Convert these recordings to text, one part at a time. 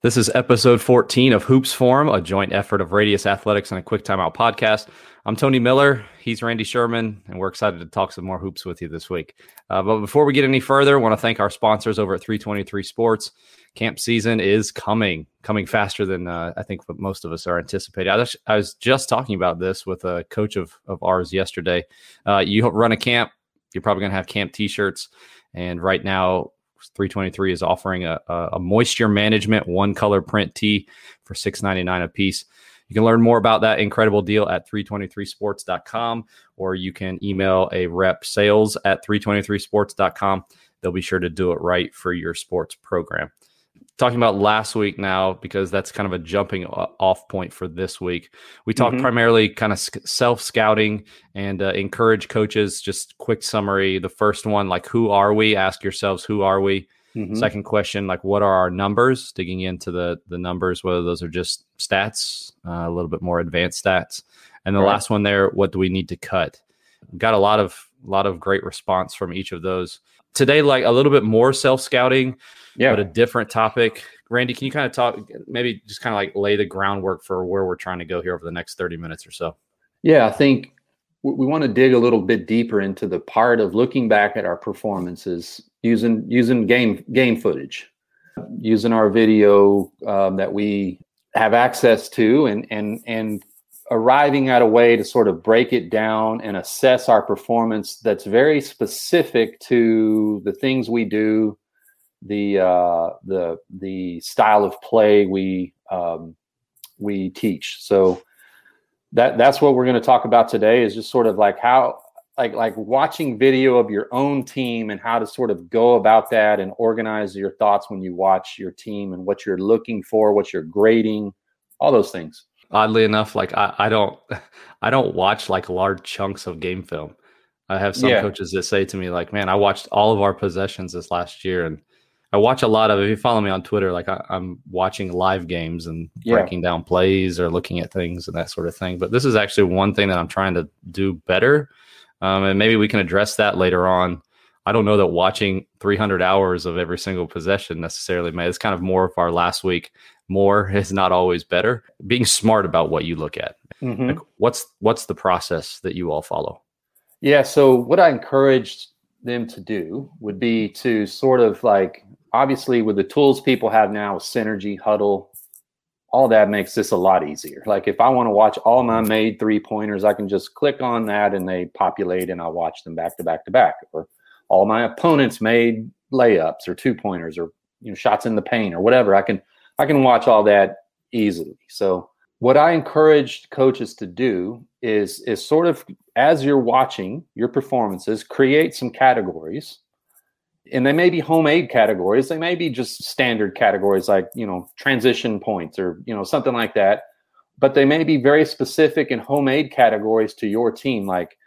This is episode 14 of Hoops Forum, a joint effort of Radius Athletics and a Quick Timeout podcast. I'm Tony Miller. He's Randy Sherman, and we're excited to talk some more hoops with you this week. Uh, but before we get any further, I want to thank our sponsors over at 323 Sports. Camp season is coming, coming faster than uh, I think what most of us are anticipating. I, I, was just talking about this with a coach of, of ours yesterday. Uh, you run a camp, you're probably going to have camp t shirts. And right now, 323 is offering a, a moisture management one color print tee for 6.99 a piece. You can learn more about that incredible deal at 323sports.com or you can email a rep sales at 323sports.com. They'll be sure to do it right for your sports program talking about last week now because that's kind of a jumping off point for this week. We talked mm-hmm. primarily kind of self scouting and uh, encourage coaches. Just quick summary. The first one, like, who are we? Ask yourselves, who are we? Mm-hmm. Second question, like, what are our numbers? Digging into the the numbers, whether those are just stats, uh, a little bit more advanced stats, and the right. last one there, what do we need to cut? got a lot of a lot of great response from each of those today. Like a little bit more self scouting yeah. but a different topic. Randy, can you kind of talk, maybe just kind of like lay the groundwork for where we're trying to go here over the next 30 minutes or so? Yeah, I think we want to dig a little bit deeper into the part of looking back at our performances using using game game footage, using our video um, that we have access to, and and and arriving at a way to sort of break it down and assess our performance that's very specific to the things we do the uh, the the style of play we um, we teach. So that that's what we're going to talk about today is just sort of like how like like watching video of your own team and how to sort of go about that and organize your thoughts when you watch your team and what you're looking for, what you're grading, all those things. Oddly enough, like I, I don't I don't watch like large chunks of game film. I have some yeah. coaches that say to me like, "Man, I watched all of our possessions this last year and I watch a lot of. If you follow me on Twitter, like I, am watching live games and yeah. breaking down plays or looking at things and that sort of thing. But this is actually one thing that I'm trying to do better, um, and maybe we can address that later on. I don't know that watching 300 hours of every single possession necessarily may. It's kind of more of our last week. More is not always better. Being smart about what you look at. Mm-hmm. Like what's what's the process that you all follow? Yeah. So what I encouraged them to do would be to sort of like obviously with the tools people have now with synergy Hudl, all that makes this a lot easier like if i want to watch all my made three pointers i can just click on that and they populate and i'll watch them back to back to back or all my opponents made layups or two pointers or you know shots in the paint or whatever i can i can watch all that easily. So what i encourage coaches to do is is sort of as you're watching your performances create some categories. And they may be homemade categories. They may be just standard categories like you know transition points or you know something like that. But they may be very specific and homemade categories to your team. Like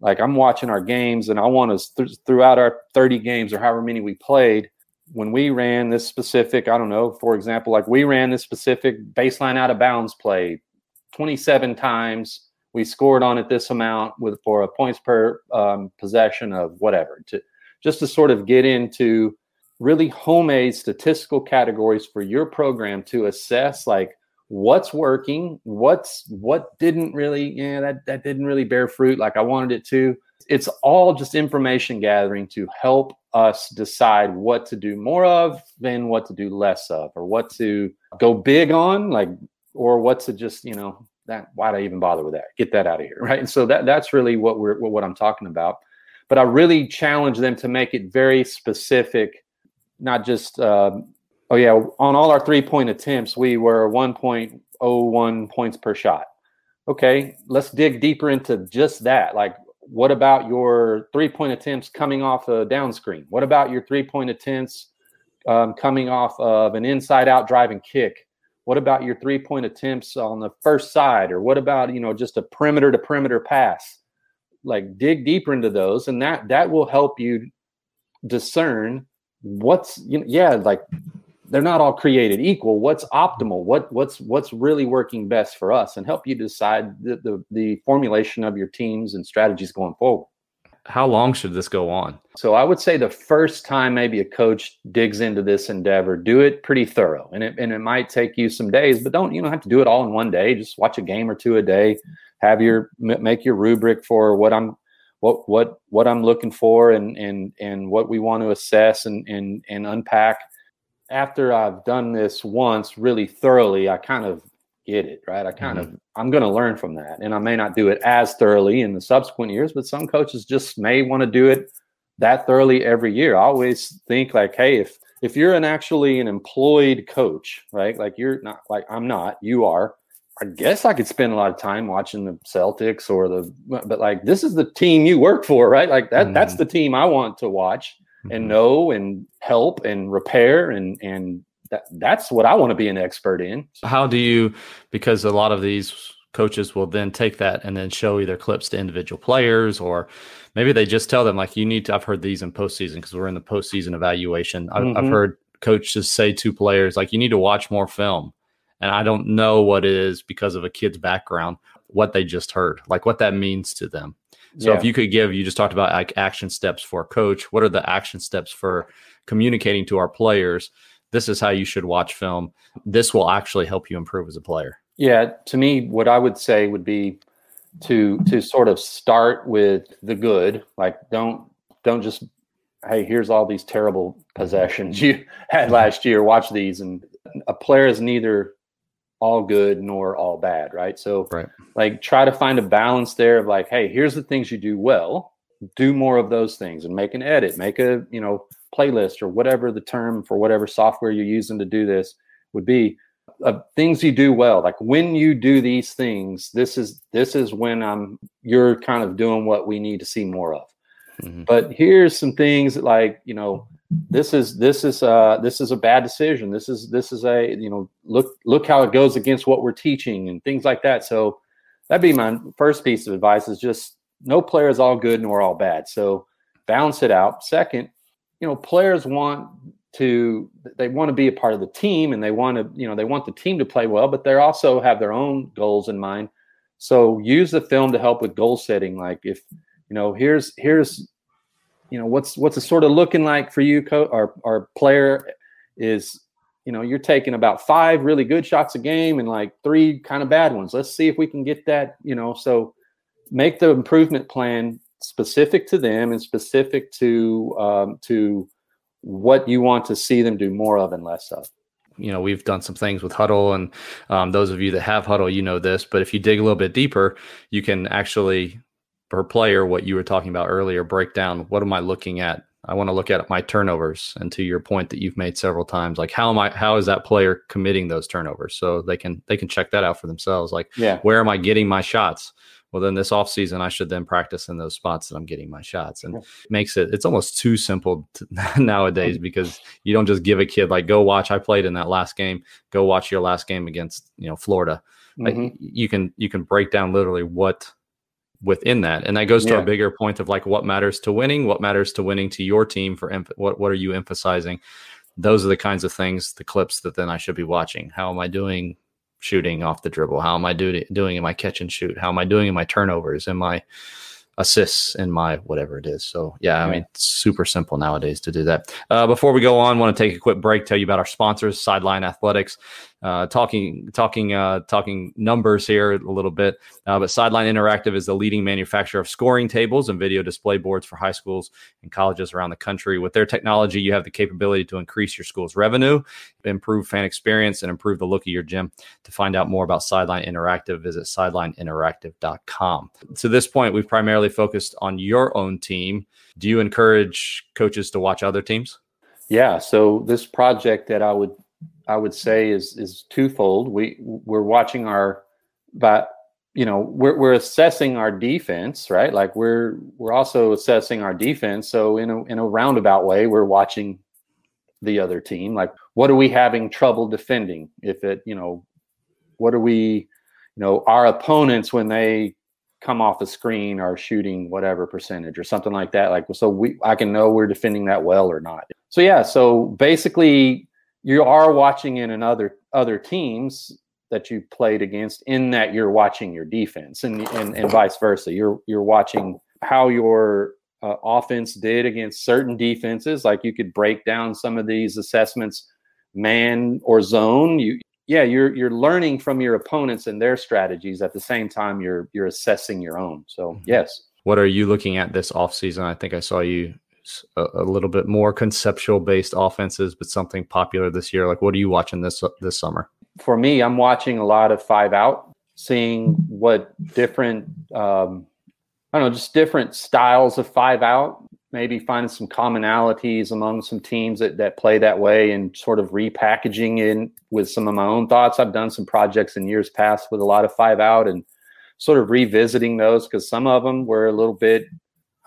like i'm watching our games and i want us th- throughout our 30 games or however many we played when we ran this specific i don't know for example like we ran this specific baseline out of bounds play 27 times. We scored on it this amount with for a points per um, possession of whatever to just to sort of get into really homemade statistical categories for your program to assess like what's working what's what didn't really yeah that that didn't really bear fruit like i wanted it to. It's all just information gathering to help us decide what to do more of than what to do less of or what to go big on like or what to just you know that why'd i even bother with that get that out of here right and so that that's really what we're what i'm talking about but I really challenge them to make it very specific, not just, um, oh, yeah, on all our three point attempts, we were 1.01 points per shot. Okay, let's dig deeper into just that. Like, what about your three point attempts coming off a down screen? What about your three point attempts um, coming off of an inside out driving kick? What about your three point attempts on the first side? Or what about, you know, just a perimeter to perimeter pass? like dig deeper into those and that that will help you discern what's you know, yeah like they're not all created equal what's optimal what what's what's really working best for us and help you decide the, the, the formulation of your teams and strategies going forward how long should this go on? So I would say the first time maybe a coach digs into this endeavor, do it pretty thorough. And it and it might take you some days, but don't you don't have to do it all in one day. Just watch a game or two a day. Have your make your rubric for what I'm what what what I'm looking for and and and what we want to assess and and and unpack. After I've done this once really thoroughly, I kind of get it, right? I kind mm-hmm. of I'm going to learn from that, and I may not do it as thoroughly in the subsequent years, but some coaches just may want to do it that thoroughly every year. I always think like, hey, if if you're an actually an employed coach, right? Like you're not like I'm not, you are. I guess I could spend a lot of time watching the Celtics or the, but like this is the team you work for, right? Like that, mm-hmm. that's the team I want to watch and mm-hmm. know and help and repair and and that that's what I want to be an expert in. How do you because a lot of these coaches will then take that and then show either clips to individual players or maybe they just tell them like you need to I've heard these in postseason because we're in the postseason evaluation. I've, mm-hmm. I've heard coaches say to players like you need to watch more film. And I don't know what it is because of a kid's background, what they just heard, like what that means to them. So yeah. if you could give, you just talked about like action steps for a coach. What are the action steps for communicating to our players this is how you should watch film. This will actually help you improve as a player. Yeah, to me, what I would say would be to to sort of start with the good. Like don't don't just hey, here's all these terrible mm-hmm. possessions you had last year. Watch these, and a player is neither all good nor all bad, right? So, right. like, try to find a balance there of like, hey, here's the things you do well. Do more of those things, and make an edit. Make a you know playlist or whatever the term for whatever software you're using to do this would be uh, things you do well like when you do these things this is this is when i'm you're kind of doing what we need to see more of mm-hmm. but here's some things that like you know this is this is uh this is a bad decision this is this is a you know look look how it goes against what we're teaching and things like that so that'd be my first piece of advice is just no player is all good nor all bad so balance it out second you know, players want to they want to be a part of the team and they want to, you know, they want the team to play well, but they also have their own goals in mind. So use the film to help with goal setting. Like if, you know, here's here's you know what's what's it sort of looking like for you coach our our player is you know you're taking about five really good shots a game and like three kind of bad ones. Let's see if we can get that you know so make the improvement plan specific to them and specific to um, to what you want to see them do more of and less of. You know we've done some things with Hudl and um, those of you that have Hudl you know this but if you dig a little bit deeper you can actually per player what you were talking about earlier break down what am i looking at? I want to look at my turnovers and to your point that you've made several times like how am i how is that player committing those turnovers? So they can they can check that out for themselves like yeah. where am i getting my shots? Well then this off season i should then practice in those spots that i'm getting my shots and makes it it's almost too simple to, nowadays mm-hmm. because you don't just give a kid like go watch i played in that last game go watch your last game against you know florida. Mm-hmm. you can you can break down literally what within that and that goes to yeah. our bigger point of like what matters to winning what matters to winning to your team for em- what what are you emphasizing those are the kinds of things the clips that then i should be watching how am i doing shooting off the dribble? How am I doing doing in my catch and shoot? How am I doing in my turnovers? In my assists in my whatever it is. So yeah, I mean, super simple nowadays to do that. Uh, before we go on, want to take a quick break, tell you about our sponsors, Sideline Athletics. Uh, talking talking uh, talking numbers here a little bit, uh, but Sideline Interactive is the leading manufacturer of scoring tables and video display boards for high schools and colleges around the country. With their technology, you have the capability to increase your school's revenue, improve fan experience, and improve the look of your gym. To find out more about Sideline Interactive, visit sidelineinteractive.com. To this point, we've primarily focused on your own team. Do you encourage coaches to watch other teams? Yeah. So this project that I would I would say is is twofold. We we're watching our, but you know we're we're assessing our defense, right? Like we're we're also assessing our defense. So in a in a roundabout way, we're watching the other team. Like what are we having trouble defending? If it you know, what are we, you know, our opponents when they come off the screen are shooting whatever percentage or something like that. Like so we I can know we're defending that well or not. So yeah, so basically you are watching in another other teams that you played against in that you're watching your defense and, and and vice versa you're you're watching how your uh, offense did against certain defenses. Like you could break down some of these assessments, man or zone. You, yeah, you're you're learning from your opponents and their strategies at the same time you're you're assessing your own. So mm-hmm. yes. What are you looking at this offseason? I think I saw you a, a, little bit more conceptual based offenses, but something popular this year. Like, what are you watching this this summer? For me, I'm watching a lot of five out, seeing what different um, I don't know, just different styles of five out. Maybe finding some commonalities among some teams that, that play that way and sort of repackaging in with some of my own thoughts. I've done some projects in years past with a lot of five out and sort of revisiting those because some of them were a little bit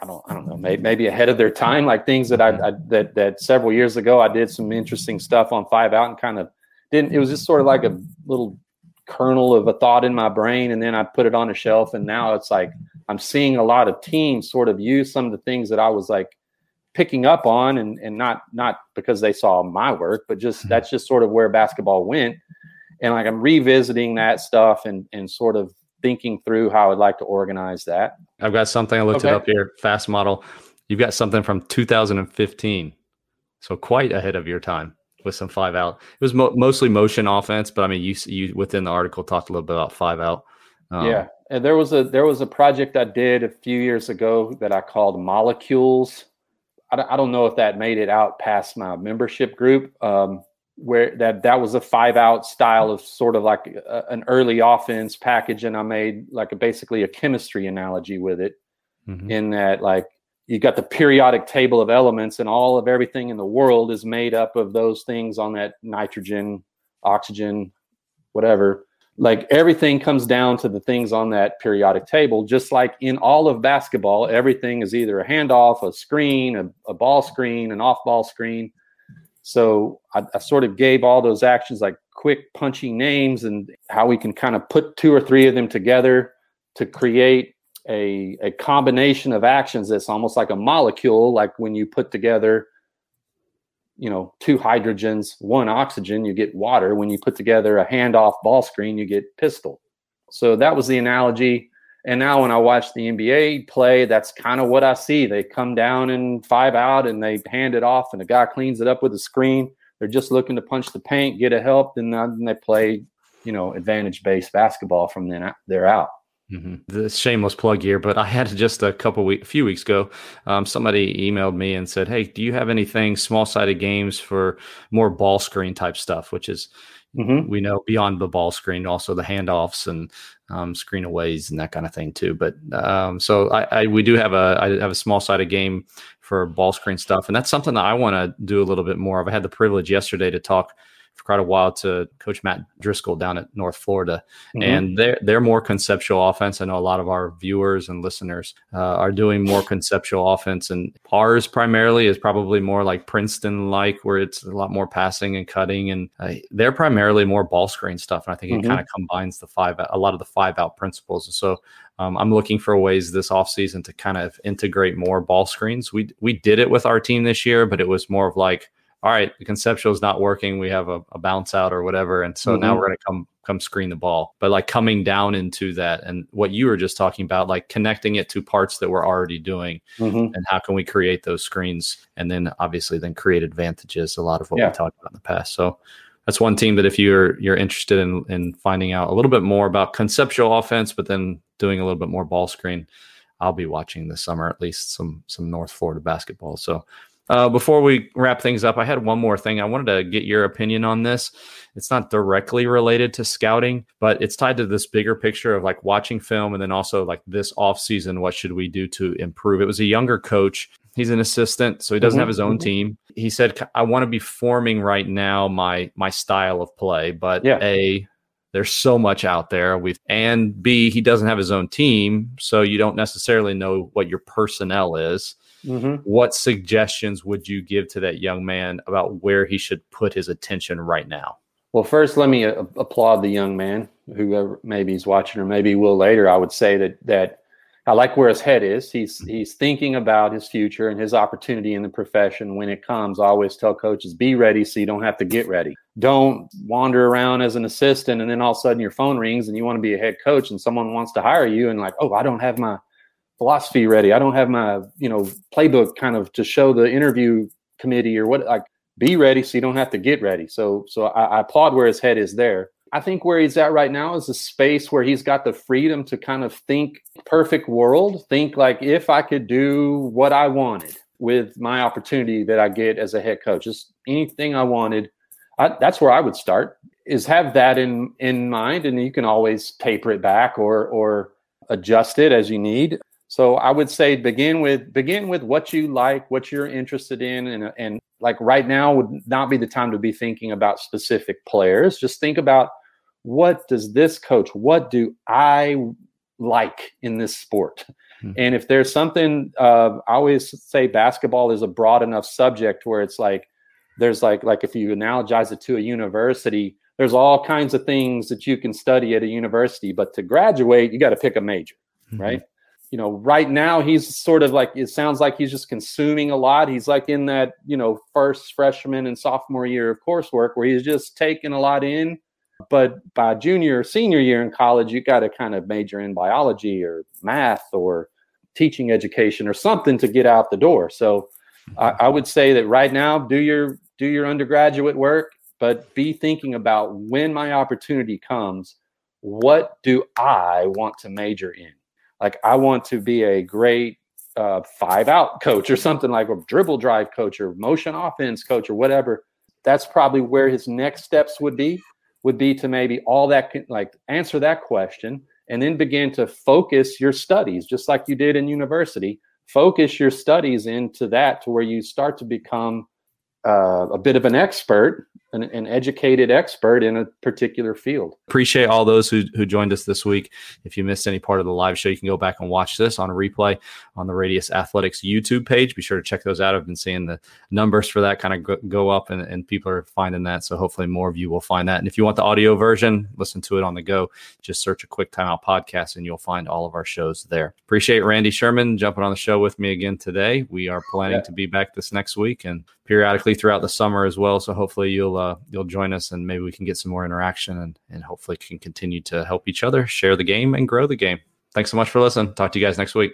I don't, I don't know, maybe, maybe ahead of their time, like things that I, I, that that several years ago I did some interesting stuff on five out and kind of didn't. It was just sort of like a little kernel of a thought in my brain, and then I put it on a shelf, and now it's like I'm seeing a lot of teams sort of use some of the things that I was like picking up on, and and not not because they saw my work, but just mm-hmm. that's just sort of where basketball went, and like I'm revisiting that stuff and and sort of thinking through how I'd like to organize that. I've got something. I looked okay. it up here. FastModel. You've got something from 2015, so quite ahead of your time with some five out. It was mo- mostly motion offense, but I mean, you you within the article talked a little bit about five out. Um, yeah, and there was a there was a project I did a few years ago that I called Molecules. I, I don't know if that made it out past my membership group. Um, where that that was a five out style of sort of like a, an early offense package and i made like a basically a chemistry analogy with it mm-hmm. in that like you got the periodic table of elements and all of everything in the world is made up of those things on that nitrogen oxygen whatever. Like everything comes down to the things on that periodic table. Just like in all of basketball everything is either a handoff a screen a, a ball screen an off ball screen so I, I, sort of gave all those actions like quick, punchy names and how we can kind of put two or three of them together to create a, a combination of actions that's almost like a molecule, like when you put together, you know, two hydrogens, one oxygen, you get water. When you put together a handoff ball screen, you get pistol. So that was the analogy and now when I watch the NBA play, that's kind of what I see. They come down and five out and they hand it off, and the guy cleans it up with a screen. They're just looking to punch the paint, get a help, and then they play, you know, advantage based basketball from then they're out. Mm-hmm. The shameless plug here, but I had just a couple week, a few weeks ago, um, somebody emailed me and said, "Hey, do you have anything small sided games for more ball screen type stuff?" Which is, mm-hmm. we know beyond the ball screen, also the handoffs and um, screen aways and that kind of thing too. But um, so I, I, we do have a I have a small sided game for ball screen stuff, and that's something that I want to do a little bit more of. I had the privilege yesterday to talk quite a while to Coach Matt Driscoll down at North Florida, mm-hmm. and they're they're more conceptual offense. I know a lot of our viewers and listeners uh, are doing more conceptual offense, and ours primarily is probably more like Princeton like, where it's a lot more passing and cutting, and uh, they're primarily more ball screen stuff. And I think mm-hmm. it kind of combines the five a lot of the five out principles. And so um, I'm looking for ways this offseason to kind of integrate more ball screens. We we did it with our team this year, but it was more of like all right, the conceptual is not working. We have a, a bounce out or whatever. And so mm-hmm. now we're going to come, come screen the ball, but like coming down into that and what you were just talking about, like connecting it to parts that we're already doing mm-hmm. and how can we create those screens? And then obviously then create advantages. A lot of what yeah. we talked about in the past. So that's one team that if you're, you're interested in, in finding out a little bit more about conceptual offense, but then doing a little bit more ball screen, I'll be watching this summer, at least some, some North Florida basketball. So uh, before we wrap things up, I had one more thing. I wanted to get your opinion on this. It's not directly related to scouting, but it's tied to this bigger picture of like watching film and then also like this off season, what should we do to improve? It was a younger coach. He's an assistant, so he doesn't mm-hmm. have his own mm-hmm. team. He said, "I want to be forming right now my my style of play, but yeah. a there's so much out there. We've and B, he doesn't have his own team, so you don't necessarily know what your personnel is. Mm-hmm. What suggestions would you give to that young man about where he should put his attention right now? Well, first, let me uh, applaud the young man, whoever maybe he's watching or maybe will later. I would say that that I like where his head is. He's mm-hmm. he's thinking about his future and his opportunity in the profession when it comes. I always tell coaches, be ready so you don't have to get ready. Don't wander around as an assistant and then all of a sudden your phone rings and you want to be a head coach and someone wants to hire you and like, oh, I don't have my philosophy ready. I don't have my, you know, playbook kind of to show the interview committee or what like be ready so you don't have to get ready. So so I, I applaud where his head is there. I think where he's at right now is a space where he's got the freedom to kind of think perfect world, think like if I could do what I wanted with my opportunity that I get as a head coach, just anything I wanted. I, that's where I would start is have that in in mind and you can always taper it back or or adjust it as you need so i would say begin with begin with what you like what you're interested in and and like right now would not be the time to be thinking about specific players just think about what does this coach what do i like in this sport hmm. and if there's something uh, i always say basketball is a broad enough subject where it's like there's like like if you analogize it to a university there's all kinds of things that you can study at a university, but to graduate, you got to pick a major, mm-hmm. right? You know, right now he's sort of like it sounds like he's just consuming a lot. He's like in that, you know, first freshman and sophomore year of coursework where he's just taking a lot in. But by junior or senior year in college, you got to kind of major in biology or math or teaching education or something to get out the door. So I, I would say that right now, do your do your undergraduate work but be thinking about when my opportunity comes, what do I want to major in? Like, I want to be a great uh, five out coach or something like a dribble drive coach or motion offense coach or whatever. That's probably where his next steps would be, would be to maybe all that, like answer that question and then begin to focus your studies, just like you did in university. Focus your studies into that to where you start to become uh, a bit of an expert an, an, educated expert in a particular field. Appreciate all those who, who joined us this week. If you missed any part of the live show, you can go back and watch this on a replay on the Radius Athletics YouTube page. Be sure to check those out. I've been seeing the numbers for that kind of go, go up, and, and people are finding that. So hopefully more of you will find that. And if you want the audio version, listen to it on the go. Just search a quick timeout podcast, and you'll find all of our shows there. Appreciate Randy Sherman jumping on the show with me again today. We are planning yeah. to be back this next week and periodically throughout the summer as well. So hopefully you'll uh, you'll join us and maybe we can get some more interaction and and hopefully can continue to help each other share the game and grow the game. Thanks so much for listening. Talk to you guys next week.